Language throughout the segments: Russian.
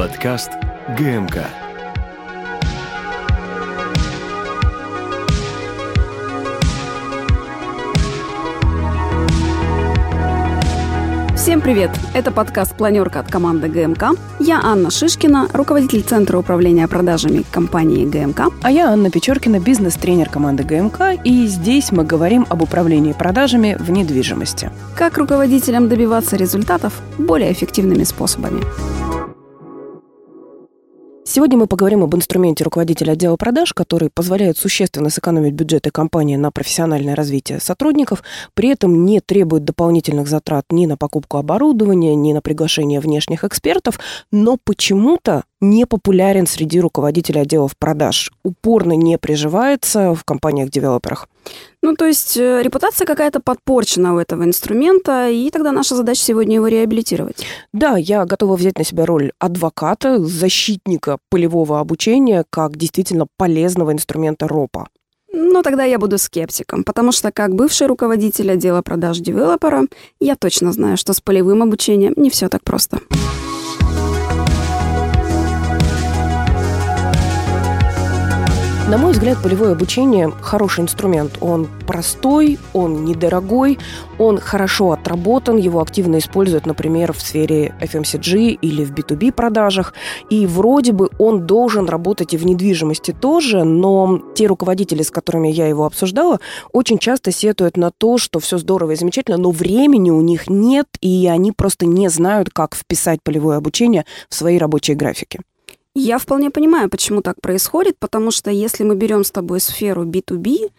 Подкаст ГМК. Всем привет! Это подкаст «Планерка» от команды ГМК. Я Анна Шишкина, руководитель Центра управления продажами компании ГМК. А я Анна Печоркина, бизнес-тренер команды ГМК. И здесь мы говорим об управлении продажами в недвижимости. Как руководителям добиваться результатов более эффективными способами. Сегодня мы поговорим об инструменте руководителя отдела продаж, который позволяет существенно сэкономить бюджеты компании на профессиональное развитие сотрудников, при этом не требует дополнительных затрат ни на покупку оборудования, ни на приглашение внешних экспертов, но почему-то не популярен среди руководителей отделов продаж, упорно не приживается в компаниях-девелоперах. Ну, то есть э, репутация какая-то подпорчена у этого инструмента, и тогда наша задача сегодня его реабилитировать. Да, я готова взять на себя роль адвоката, защитника полевого обучения как действительно полезного инструмента РОПа. Но тогда я буду скептиком, потому что как бывший руководитель отдела продаж девелопера, я точно знаю, что с полевым обучением не все так просто. На мой взгляд, полевое обучение – хороший инструмент. Он простой, он недорогой, он хорошо отработан, его активно используют, например, в сфере FMCG или в B2B продажах. И вроде бы он должен работать и в недвижимости тоже, но те руководители, с которыми я его обсуждала, очень часто сетуют на то, что все здорово и замечательно, но времени у них нет, и они просто не знают, как вписать полевое обучение в свои рабочие графики. Я вполне понимаю, почему так происходит, потому что если мы берем с тобой сферу B2B,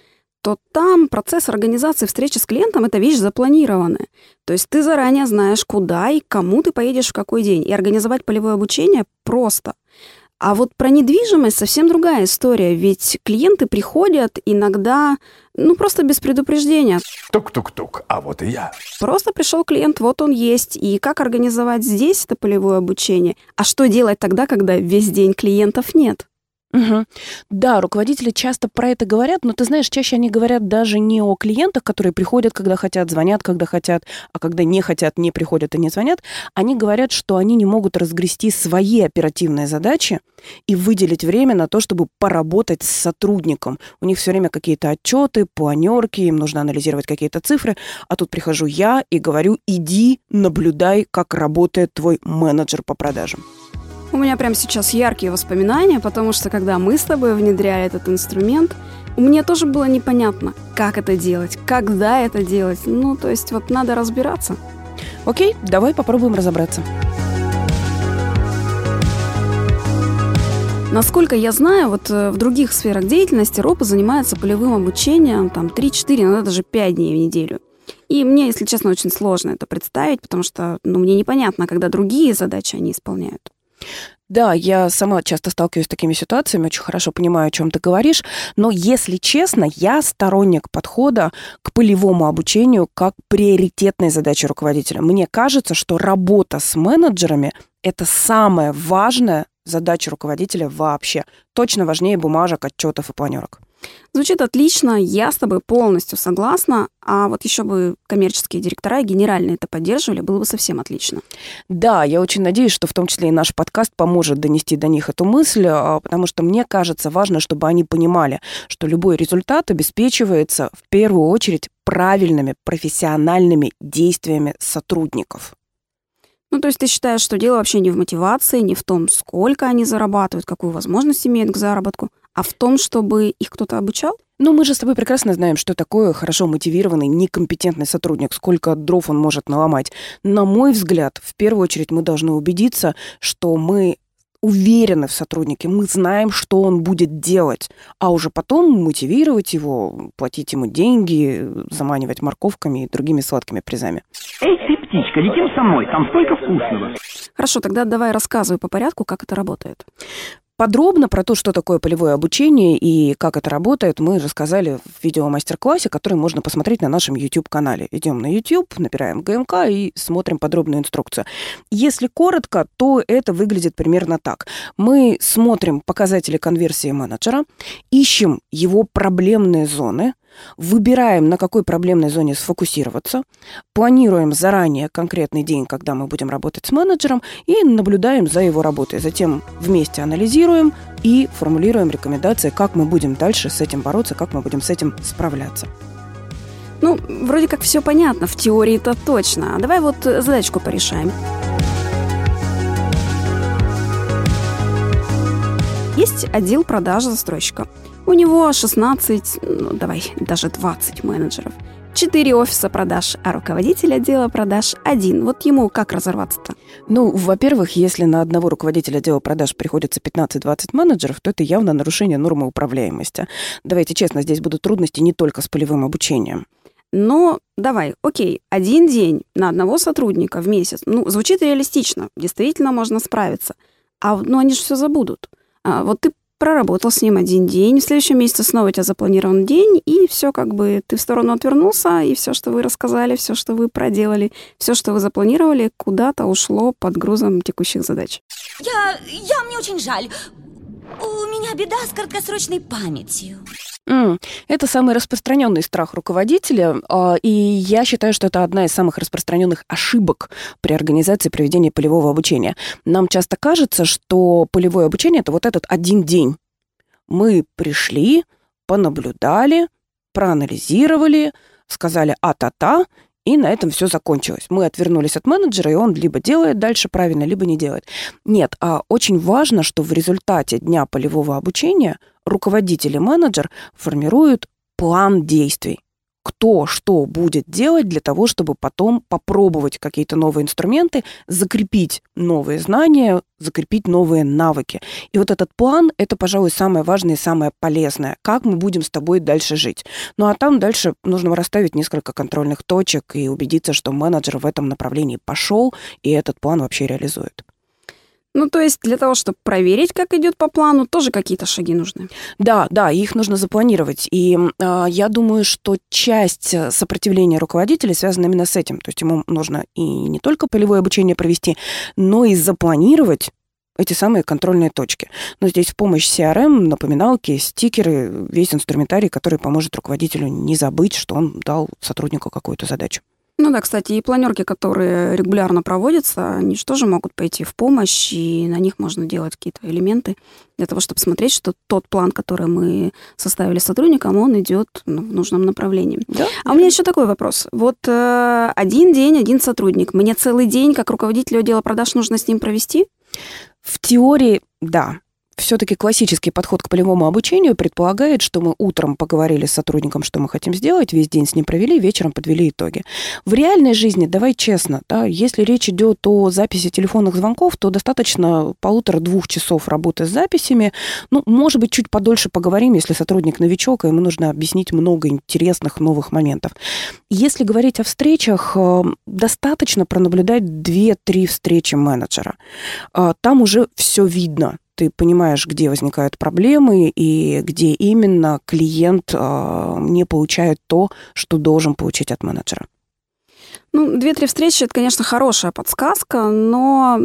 то там процесс организации встречи с клиентом – это вещь запланированная. То есть ты заранее знаешь, куда и кому ты поедешь в какой день. И организовать полевое обучение просто. А вот про недвижимость совсем другая история, ведь клиенты приходят иногда, ну, просто без предупреждения. Тук-тук-тук, а вот и я. Просто пришел клиент, вот он есть. И как организовать здесь это полевое обучение? А что делать тогда, когда весь день клиентов нет? Угу. Да, руководители часто про это говорят, но ты знаешь, чаще они говорят даже не о клиентах, которые приходят, когда хотят, звонят, когда хотят, а когда не хотят, не приходят и не звонят. Они говорят, что они не могут разгрести свои оперативные задачи и выделить время на то, чтобы поработать с сотрудником. У них все время какие-то отчеты, планерки, им нужно анализировать какие-то цифры, а тут прихожу я и говорю, иди, наблюдай, как работает твой менеджер по продажам. У меня прямо сейчас яркие воспоминания, потому что когда мы с тобой внедряли этот инструмент, мне тоже было непонятно, как это делать, когда это делать. Ну, то есть вот надо разбираться. Окей, давай попробуем разобраться. Насколько я знаю, вот э, в других сферах деятельности РОПа занимается полевым обучением там 3-4, иногда даже 5 дней в неделю. И мне, если честно, очень сложно это представить, потому что ну, мне непонятно, когда другие задачи они исполняют. Да, я сама часто сталкиваюсь с такими ситуациями, очень хорошо понимаю, о чем ты говоришь, но, если честно, я сторонник подхода к полевому обучению как приоритетной задачи руководителя. Мне кажется, что работа с менеджерами – это самая важная задача руководителя вообще. Точно важнее бумажек, отчетов и планерок. Звучит отлично, я с тобой полностью согласна, а вот еще бы коммерческие директора и генеральные это поддерживали, было бы совсем отлично. Да, я очень надеюсь, что в том числе и наш подкаст поможет донести до них эту мысль, а, потому что мне кажется важно, чтобы они понимали, что любой результат обеспечивается в первую очередь правильными профессиональными действиями сотрудников. Ну, то есть ты считаешь, что дело вообще не в мотивации, не в том, сколько они зарабатывают, какую возможность имеют к заработку, а в том, чтобы их кто-то обучал? Ну, мы же с тобой прекрасно знаем, что такое хорошо мотивированный, некомпетентный сотрудник, сколько дров он может наломать. На мой взгляд, в первую очередь мы должны убедиться, что мы уверены в сотруднике, мы знаем, что он будет делать, а уже потом мотивировать его, платить ему деньги, заманивать морковками и другими сладкими призами. Эй, ты, птичка, летим со мной, там столько вкусного. Хорошо, тогда давай рассказывай по порядку, как это работает. Подробно про то, что такое полевое обучение и как это работает, мы рассказали в видеомастер-классе, который можно посмотреть на нашем YouTube-канале. Идем на YouTube, набираем ГМК и смотрим подробную инструкцию. Если коротко, то это выглядит примерно так. Мы смотрим показатели конверсии менеджера, ищем его проблемные зоны – выбираем, на какой проблемной зоне сфокусироваться, планируем заранее конкретный день, когда мы будем работать с менеджером, и наблюдаем за его работой. Затем вместе анализируем и формулируем рекомендации, как мы будем дальше с этим бороться, как мы будем с этим справляться. Ну, вроде как все понятно, в теории-то точно. А давай вот задачку порешаем. Есть отдел продажи застройщика. У него 16, ну давай, даже 20 менеджеров. Четыре офиса продаж, а руководитель отдела продаж один. Вот ему как разорваться-то? Ну, во-первых, если на одного руководителя отдела продаж приходится 15-20 менеджеров, то это явно нарушение нормы управляемости. Давайте честно, здесь будут трудности не только с полевым обучением. Но давай, окей, один день на одного сотрудника в месяц. Ну, звучит реалистично, действительно можно справиться. А ну, они же все забудут. А, вот ты проработал с ним один день, в следующем месяце снова у тебя запланирован день, и все как бы ты в сторону отвернулся, и все, что вы рассказали, все, что вы проделали, все, что вы запланировали, куда-то ушло под грузом текущих задач. Я, я, мне очень жаль. У меня беда с краткосрочной памятью. Это самый распространенный страх руководителя, а, и я считаю, что это одна из самых распространенных ошибок при организации проведения полевого обучения. Нам часто кажется, что полевое обучение это вот этот один день. Мы пришли, понаблюдали, проанализировали, сказали а-та-та, и на этом все закончилось. Мы отвернулись от менеджера, и он либо делает дальше правильно, либо не делает. Нет, а очень важно, что в результате дня полевого обучения руководитель и менеджер формируют план действий кто что будет делать для того, чтобы потом попробовать какие-то новые инструменты, закрепить новые знания, закрепить новые навыки. И вот этот план — это, пожалуй, самое важное и самое полезное. Как мы будем с тобой дальше жить? Ну а там дальше нужно расставить несколько контрольных точек и убедиться, что менеджер в этом направлении пошел и этот план вообще реализует. Ну, то есть для того, чтобы проверить, как идет по плану, тоже какие-то шаги нужны. Да, да, их нужно запланировать. И э, я думаю, что часть э, сопротивления руководителя связана именно с этим. То есть ему нужно и не только полевое обучение провести, но и запланировать эти самые контрольные точки. Но здесь в помощь CRM, напоминалки, стикеры, весь инструментарий, который поможет руководителю не забыть, что он дал сотруднику какую-то задачу. Ну да, кстати, и планерки, которые регулярно проводятся, они же тоже могут пойти в помощь, и на них можно делать какие-то элементы для того, чтобы смотреть, что тот план, который мы составили сотрудникам, он идет ну, в нужном направлении. Да? А у меня еще такой вопрос. Вот э, один день, один сотрудник. Мне целый день, как руководителю отдела продаж, нужно с ним провести? В теории, да все-таки классический подход к полевому обучению предполагает, что мы утром поговорили с сотрудником, что мы хотим сделать, весь день с ним провели, вечером подвели итоги. В реальной жизни, давай честно, да, если речь идет о записи телефонных звонков, то достаточно полутора-двух часов работы с записями. Ну, может быть, чуть подольше поговорим, если сотрудник новичок, и ему нужно объяснить много интересных новых моментов. Если говорить о встречах, э, достаточно пронаблюдать 2-3 встречи менеджера. Э, там уже все видно ты понимаешь, где возникают проблемы и где именно клиент э, не получает то, что должен получить от менеджера. Ну, две-три встречи это, конечно, хорошая подсказка, но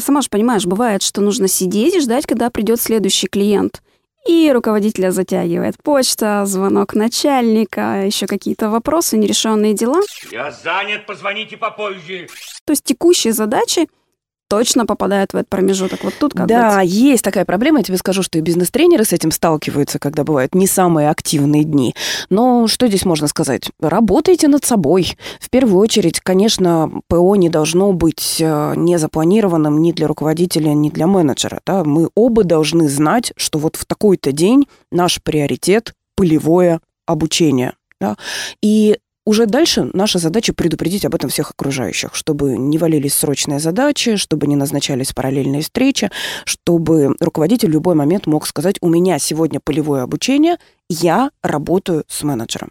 сама же понимаешь, бывает, что нужно сидеть и ждать, когда придет следующий клиент. И руководителя затягивает почта, звонок начальника, еще какие-то вопросы, нерешенные дела. Я занят, позвоните попозже. То есть текущие задачи точно попадают в этот промежуток. Вот тут как Да, быть? есть такая проблема. Я тебе скажу, что и бизнес-тренеры с этим сталкиваются, когда бывают не самые активные дни. Но что здесь можно сказать? Работайте над собой. В первую очередь, конечно, ПО не должно быть э, не запланированным ни для руководителя, ни для менеджера. Да? Мы оба должны знать, что вот в такой-то день наш приоритет – полевое обучение. Да? И уже дальше наша задача предупредить об этом всех окружающих, чтобы не валились срочные задачи, чтобы не назначались параллельные встречи, чтобы руководитель в любой момент мог сказать, у меня сегодня полевое обучение, я работаю с менеджером.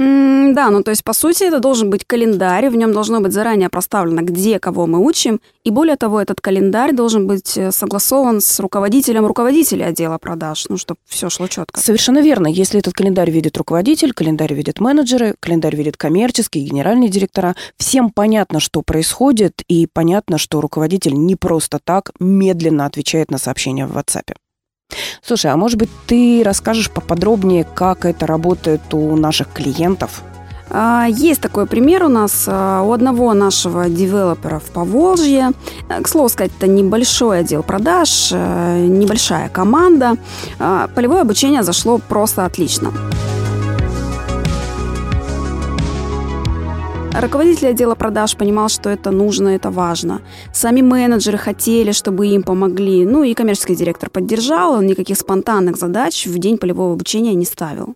Да, ну то есть, по сути, это должен быть календарь, в нем должно быть заранее проставлено, где кого мы учим, и более того, этот календарь должен быть э, согласован с руководителем руководителя отдела продаж, ну, чтобы все шло четко. Совершенно верно. Если этот календарь видит руководитель, календарь видит менеджеры, календарь видит коммерческие, генеральные директора, всем понятно, что происходит, и понятно, что руководитель не просто так медленно отвечает на сообщения в WhatsApp. Слушай, а может быть, ты расскажешь поподробнее, как это работает у наших клиентов? А, есть такой пример у нас а, у одного нашего девелопера в Поволжье. К слову сказать, это небольшой отдел продаж, э, небольшая команда. А, полевое обучение зашло просто отлично. Руководитель отдела продаж понимал, что это нужно, это важно. Сами менеджеры хотели, чтобы им помогли. Ну и коммерческий директор поддержал, он никаких спонтанных задач в день полевого обучения не ставил.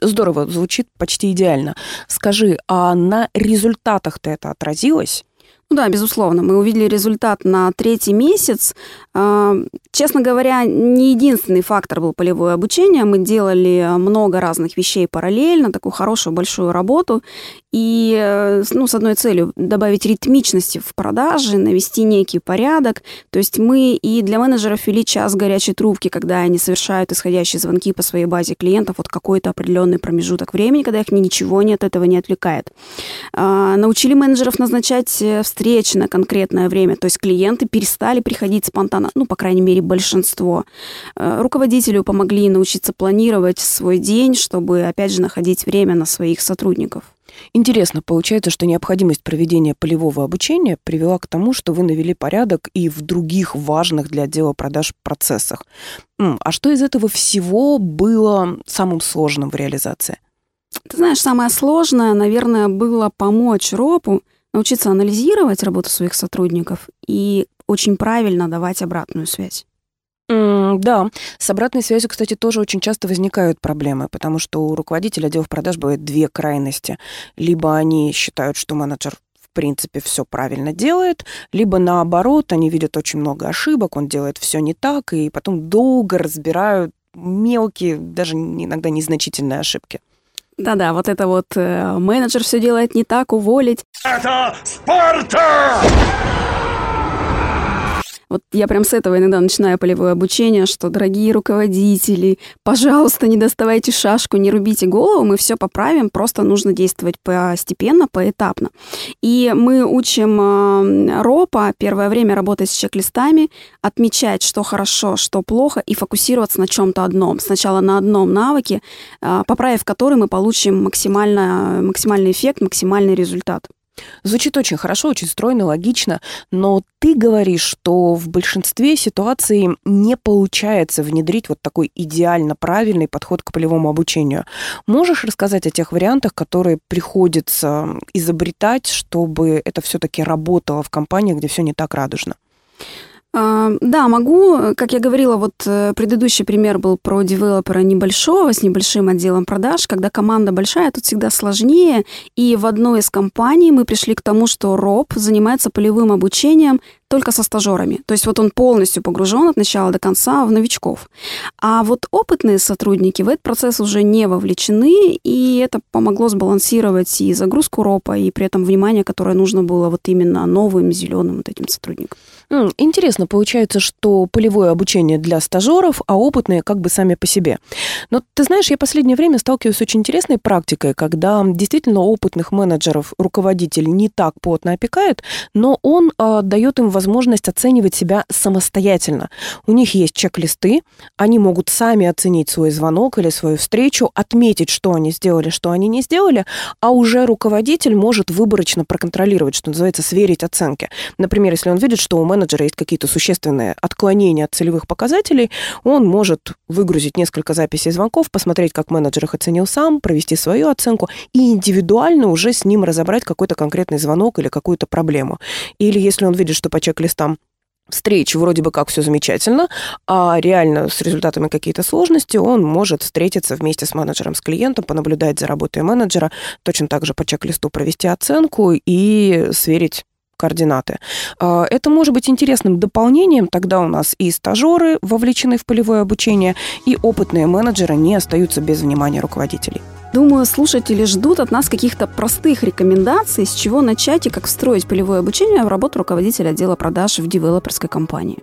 Здорово, звучит почти идеально. Скажи, а на результатах-то это отразилось? Ну да, безусловно. Мы увидели результат на третий месяц. А, честно говоря, не единственный фактор был полевое обучение. Мы делали много разных вещей параллельно, такую хорошую большую работу. И э, ну, с одной целью добавить ритмичности в продаже, навести некий порядок. То есть мы и для менеджеров ввели час горячей трубки, когда они совершают исходящие звонки по своей базе клиентов вот какой-то определенный промежуток времени, когда их ничего нет, этого не отвлекает. А, научили менеджеров назначать э, встречи на конкретное время. То есть клиенты перестали приходить спонтанно, ну, по крайней мере, большинство. Э, руководителю помогли научиться планировать свой день, чтобы, опять же, находить время на своих сотрудников. Интересно, получается, что необходимость проведения полевого обучения привела к тому, что вы навели порядок и в других важных для отдела продаж процессах. А что из этого всего было самым сложным в реализации? Ты знаешь, самое сложное, наверное, было помочь РОПу научиться анализировать работу своих сотрудников и очень правильно давать обратную связь. Да, с обратной связью, кстати, тоже очень часто возникают проблемы, потому что у руководителя отделов продаж бывает две крайности. Либо они считают, что менеджер в принципе все правильно делает, либо наоборот, они видят очень много ошибок, он делает все не так, и потом долго разбирают мелкие, даже иногда незначительные ошибки. Да-да, вот это вот э, менеджер все делает не так, уволить. Это Спарта! Вот я прям с этого иногда начинаю полевое обучение, что, дорогие руководители, пожалуйста, не доставайте шашку, не рубите голову, мы все поправим, просто нужно действовать постепенно, поэтапно. И мы учим э, РОПа первое время работать с чек-листами, отмечать, что хорошо, что плохо, и фокусироваться на чем-то одном. Сначала на одном навыке, э, поправив который мы получим максимально, максимальный эффект, максимальный результат. Звучит очень хорошо, очень стройно, логично, но ты говоришь, что в большинстве ситуаций не получается внедрить вот такой идеально правильный подход к полевому обучению. Можешь рассказать о тех вариантах, которые приходится изобретать, чтобы это все-таки работало в компании, где все не так радужно? А, да, могу. Как я говорила, вот э, предыдущий пример был про девелопера небольшого, с небольшим отделом продаж. Когда команда большая, тут всегда сложнее. И в одной из компаний мы пришли к тому, что Роб занимается полевым обучением только со стажерами. То есть вот он полностью погружен от начала до конца в новичков. А вот опытные сотрудники в этот процесс уже не вовлечены, и это помогло сбалансировать и загрузку ропа, и при этом внимание, которое нужно было вот именно новым зеленым вот этим сотрудникам. Интересно, получается, что полевое обучение для стажеров, а опытные как бы сами по себе. Но ты знаешь, я последнее время сталкиваюсь с очень интересной практикой, когда действительно опытных менеджеров руководитель не так плотно опекает, но он э, дает им возможность оценивать себя самостоятельно. У них есть чек-листы, они могут сами оценить свой звонок или свою встречу, отметить, что они сделали, что они не сделали, а уже руководитель может выборочно проконтролировать, что называется, сверить оценки. Например, если он видит, что у менеджера есть какие-то существенные отклонения от целевых показателей, он может выгрузить несколько записей звонков, посмотреть, как менеджер их оценил сам, провести свою оценку и индивидуально уже с ним разобрать какой-то конкретный звонок или какую-то проблему. Или если он видит, что по чек-листам встреч вроде бы как все замечательно, а реально с результатами какие-то сложности, он может встретиться вместе с менеджером, с клиентом, понаблюдать за работой менеджера, точно так же по чек-листу провести оценку и сверить координаты. А, это может быть интересным дополнением, тогда у нас и стажеры вовлечены в полевое обучение, и опытные менеджеры не остаются без внимания руководителей. Думаю, слушатели ждут от нас каких-то простых рекомендаций, с чего начать и как встроить полевое обучение в работу руководителя отдела продаж в девелоперской компании.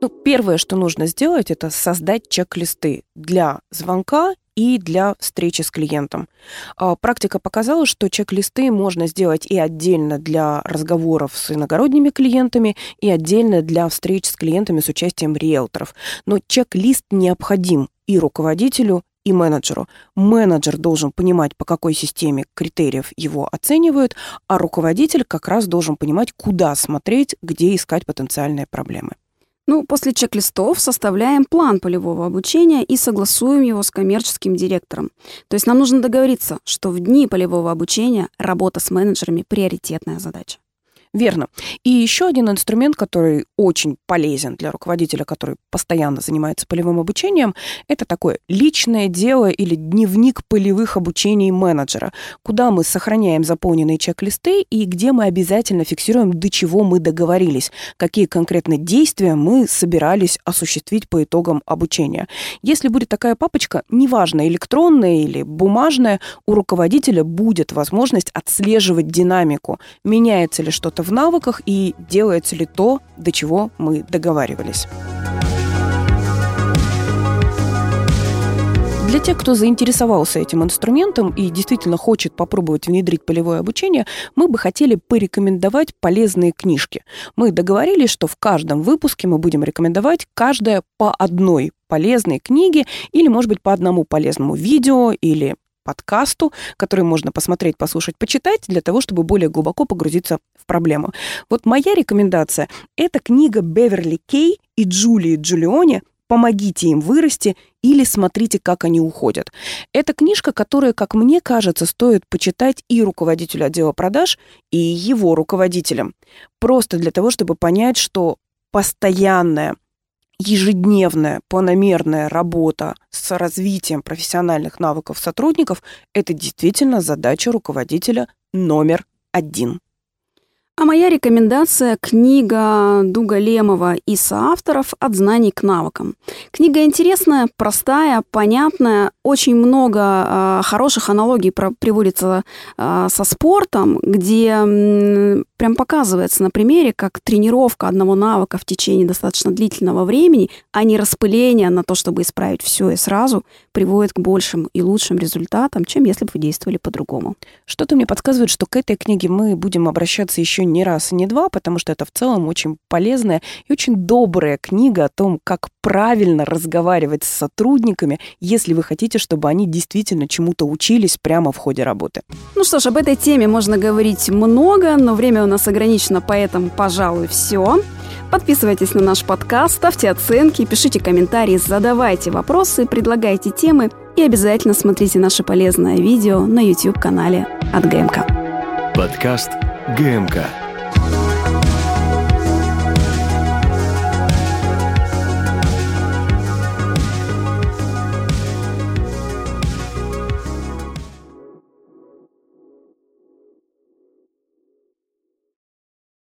Ну, первое, что нужно сделать, это создать чек-листы для звонка и для встречи с клиентом. А, практика показала, что чек-листы можно сделать и отдельно для разговоров с иногородними клиентами, и отдельно для встреч с клиентами с участием риэлторов. Но чек-лист необходим и руководителю, и менеджеру. Менеджер должен понимать, по какой системе критериев его оценивают, а руководитель как раз должен понимать, куда смотреть, где искать потенциальные проблемы. Ну, после чек-листов составляем план полевого обучения и согласуем его с коммерческим директором. То есть нам нужно договориться, что в дни полевого обучения работа с менеджерами – приоритетная задача. Верно. И еще один инструмент, который очень полезен для руководителя, который постоянно занимается полевым обучением, это такое личное дело или дневник полевых обучений менеджера, куда мы сохраняем заполненные чек-листы и где мы обязательно фиксируем, до чего мы договорились, какие конкретно действия мы собирались осуществить по итогам обучения. Если будет такая папочка, неважно, электронная или бумажная, у руководителя будет возможность отслеживать динамику, меняется ли что-то в навыках и делается ли то, до чего мы договаривались. Для тех, кто заинтересовался этим инструментом и действительно хочет попробовать внедрить полевое обучение, мы бы хотели порекомендовать полезные книжки. Мы договорились, что в каждом выпуске мы будем рекомендовать каждая по одной полезной книге или, может быть, по одному полезному видео или подкасту, который можно посмотреть, послушать, почитать, для того, чтобы более глубоко погрузиться в проблему. Вот моя рекомендация – это книга Беверли Кей и Джулии Джулиони «Помогите им вырасти» или «Смотрите, как они уходят». Это книжка, которая, как мне кажется, стоит почитать и руководителю отдела продаж, и его руководителям. Просто для того, чтобы понять, что постоянная ежедневная планомерная работа с развитием профессиональных навыков сотрудников – это действительно задача руководителя номер один. А моя рекомендация – книга Дуга Лемова и соавторов «От знаний к навыкам». Книга интересная, простая, понятная, очень много э, хороших аналогий про, приводится э, со спортом, где прям показывается на примере, как тренировка одного навыка в течение достаточно длительного времени, а не распыление на то, чтобы исправить все и сразу, приводит к большим и лучшим результатам, чем если бы вы действовали по-другому. Что-то мне подсказывает, что к этой книге мы будем обращаться еще не раз и не два, потому что это в целом очень полезная и очень добрая книга о том, как правильно разговаривать с сотрудниками, если вы хотите, чтобы они действительно чему-то учились прямо в ходе работы. Ну что ж, об этой теме можно говорить много, но время у нас ограничено, поэтому, пожалуй, все. Подписывайтесь на наш подкаст, ставьте оценки, пишите комментарии, задавайте вопросы, предлагайте темы и обязательно смотрите наше полезное видео на YouTube-канале от ГМК. Подкаст ГМК.